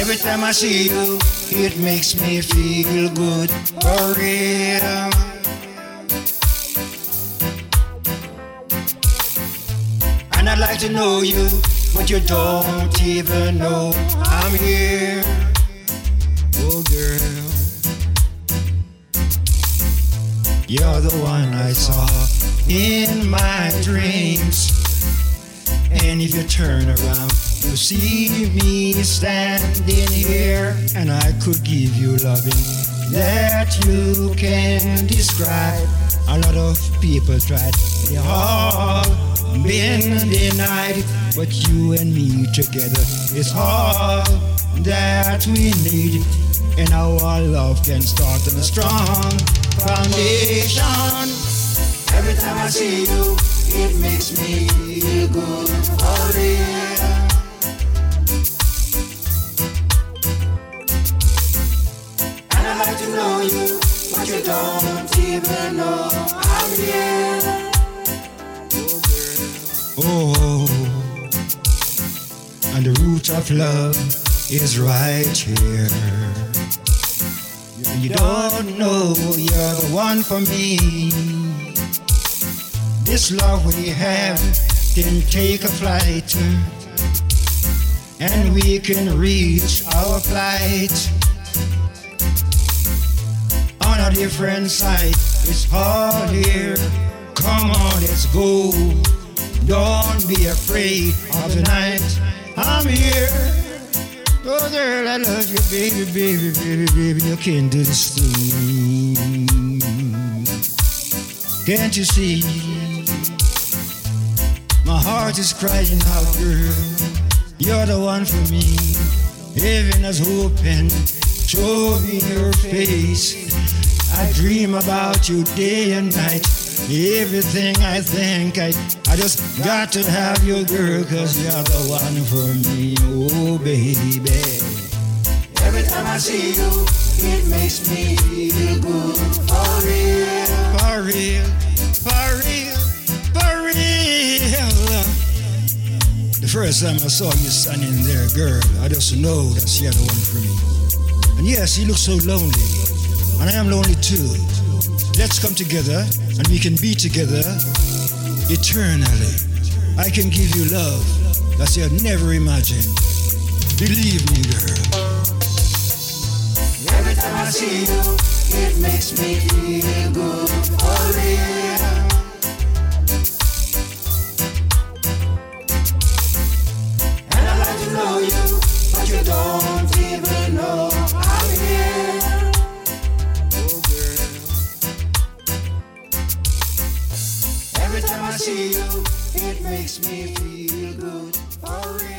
Every time I see you, it makes me feel good for real. And I'd like to know you, but you don't even know I'm here. Oh, girl. You're the one I saw in my dreams. And if you turn around, you'll see me standing here, and I could give you loving that you can describe. A lot of people tried, they all been denied, but you and me together is all that we need, and our love can start on a strong foundation. Every time I see you, it makes me feel good for real. Oh, and the root of love is right here. You don't know you're the one for me. This love we have can take a flight, and we can reach our flight a different side. It's all here. Come on, let's go. Don't be afraid of the night. I'm here. Oh, girl, I love you, baby, baby, baby, baby. You can't do this to me. Can't you see? My heart is crying out, girl. You're the one for me. Heaven is open. Show me your face. I dream about you day and night. Everything I think, I, I just got to have you, girl, cause you're the one for me, oh baby. Every time I see you, it makes me feel good for real. For real, for real, for real. The first time I saw you standing there, girl, I just know that you're the one for me. And yes, you look so lonely, and I am lonely too. Let's come together and we can be together eternally. I can give you love that you had never imagined. Believe me, girl. Every time I see you, it makes me feel good for real. And I like to know you, but you don't see you, it makes me feel good for real.